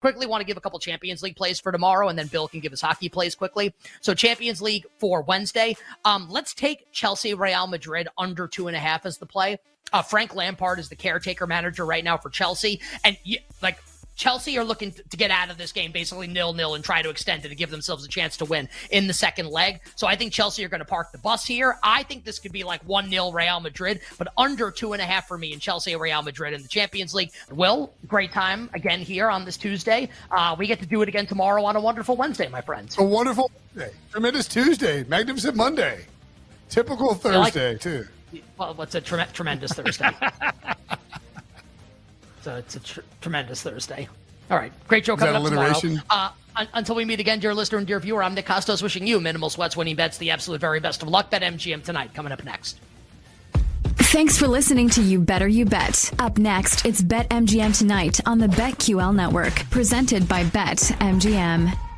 Quickly want to give a couple Champions League plays for tomorrow, and then Bill can give us hockey plays quickly. So Champions League for Wednesday. Um, let's take Chelsea Real Madrid under two and a half as the play. Uh, Frank Lampard is the caretaker manager right now for Chelsea, and like Chelsea are looking to get out of this game basically nil nil and try to extend it to give themselves a chance to win in the second leg. So I think Chelsea are going to park the bus here. I think this could be like 1 0 Real Madrid, but under two and a half for me in Chelsea Real Madrid in the Champions League. Will, great time again here on this Tuesday. Uh, we get to do it again tomorrow on a wonderful Wednesday, my friends. A wonderful Wednesday. Tremendous Tuesday. Magnificent Monday. Typical Thursday, like, too. Well, what's a tre- tremendous Thursday? So it's a tr- tremendous Thursday. All right, great show coming up tomorrow. Uh, un- until we meet again, dear listener and dear viewer, I'm Nick Kostos wishing you minimal sweats, when winning bets, the absolute very best of luck. Bet MGM tonight coming up next. Thanks for listening to You Better You Bet. Up next, it's Bet MGM tonight on the BetQL network, presented by Bet MGM.